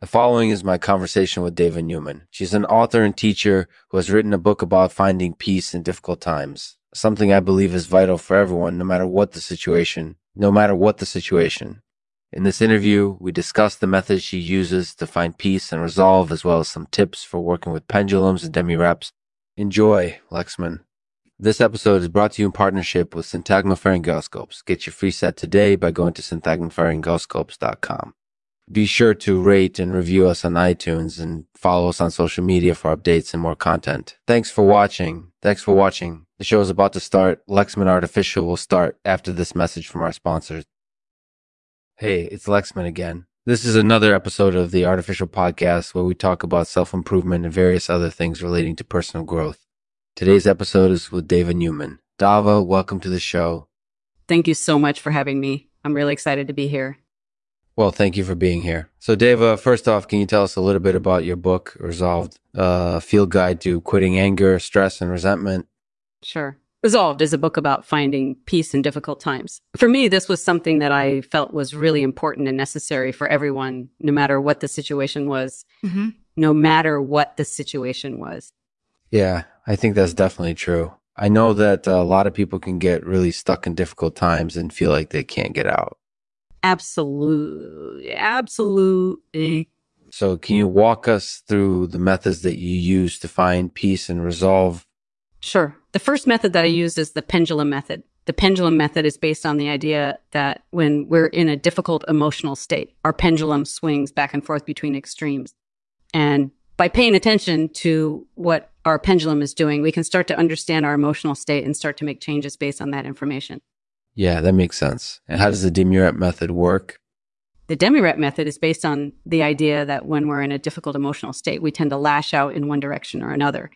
The following is my conversation with Dava Newman. She's an author and teacher who has written a book about finding peace in difficult times, something I believe is vital for everyone, no matter what the situation, no matter what the situation. In this interview, we discuss the methods she uses to find peace and resolve, as well as some tips for working with pendulums and demireps. Enjoy, Lexman. This episode is brought to you in partnership with Syntagma Pharyngoscopes. Get your free set today by going to syntagmapharyngoscopes.com. Be sure to rate and review us on iTunes and follow us on social media for updates and more content. Thanks for watching. Thanks for watching. The show is about to start. Lexman Artificial will start after this message from our sponsors. Hey, it's Lexman again. This is another episode of the Artificial Podcast where we talk about self improvement and various other things relating to personal growth. Today's episode is with Dava Newman. Dava, welcome to the show. Thank you so much for having me. I'm really excited to be here. Well, thank you for being here. So, Dava, first off, can you tell us a little bit about your book, Resolved, a uh, field guide to quitting anger, stress, and resentment? Sure. Resolved is a book about finding peace in difficult times. For me, this was something that I felt was really important and necessary for everyone, no matter what the situation was, mm-hmm. no matter what the situation was. Yeah, I think that's definitely true. I know that a lot of people can get really stuck in difficult times and feel like they can't get out. Absolutely. Absolutely. So, can you walk us through the methods that you use to find peace and resolve Sure. The first method that I use is the pendulum method. The pendulum method is based on the idea that when we're in a difficult emotional state, our pendulum swings back and forth between extremes. And by paying attention to what our pendulum is doing, we can start to understand our emotional state and start to make changes based on that information. Yeah, that makes sense. And how does the Demi-Rep method work? The Demi-Rep method is based on the idea that when we're in a difficult emotional state, we tend to lash out in one direction or another.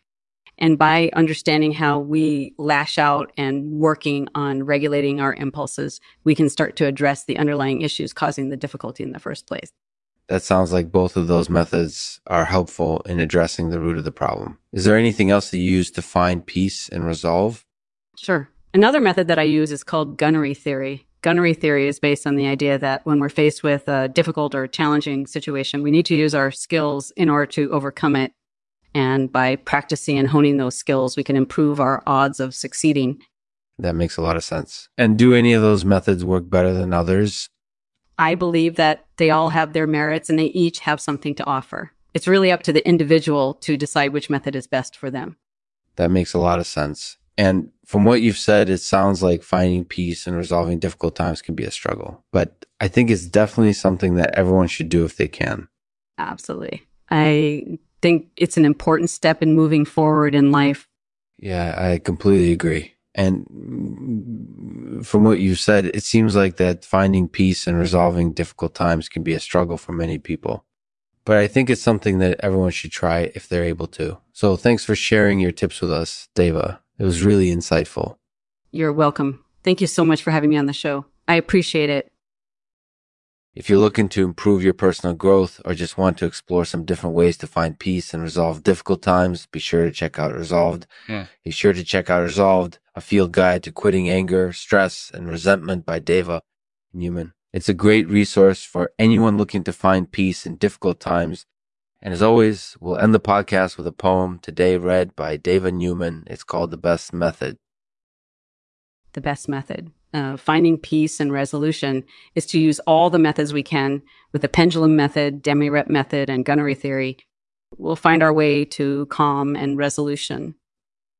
And by understanding how we lash out and working on regulating our impulses, we can start to address the underlying issues causing the difficulty in the first place. That sounds like both of those methods are helpful in addressing the root of the problem. Is there anything else that you use to find peace and resolve? Sure. Another method that I use is called gunnery theory. Gunnery theory is based on the idea that when we're faced with a difficult or challenging situation, we need to use our skills in order to overcome it and by practicing and honing those skills, we can improve our odds of succeeding. That makes a lot of sense. And do any of those methods work better than others? I believe that they all have their merits and they each have something to offer. It's really up to the individual to decide which method is best for them. That makes a lot of sense. And from what you've said, it sounds like finding peace and resolving difficult times can be a struggle. But I think it's definitely something that everyone should do if they can. Absolutely. I think it's an important step in moving forward in life. Yeah, I completely agree. And from what you said, it seems like that finding peace and resolving difficult times can be a struggle for many people. But I think it's something that everyone should try if they're able to. So thanks for sharing your tips with us, Dava. It was really insightful. You're welcome. Thank you so much for having me on the show. I appreciate it. If you're looking to improve your personal growth or just want to explore some different ways to find peace and resolve difficult times, be sure to check out Resolved. Yeah. Be sure to check out Resolved, a field guide to quitting anger, stress, and resentment by Dava Newman. It's a great resource for anyone looking to find peace in difficult times. And as always, we'll end the podcast with a poem today read by Dava Newman. It's called The Best Method. The Best Method uh, finding peace and resolution is to use all the methods we can with the pendulum method, demirep method, and gunnery theory. We'll find our way to calm and resolution.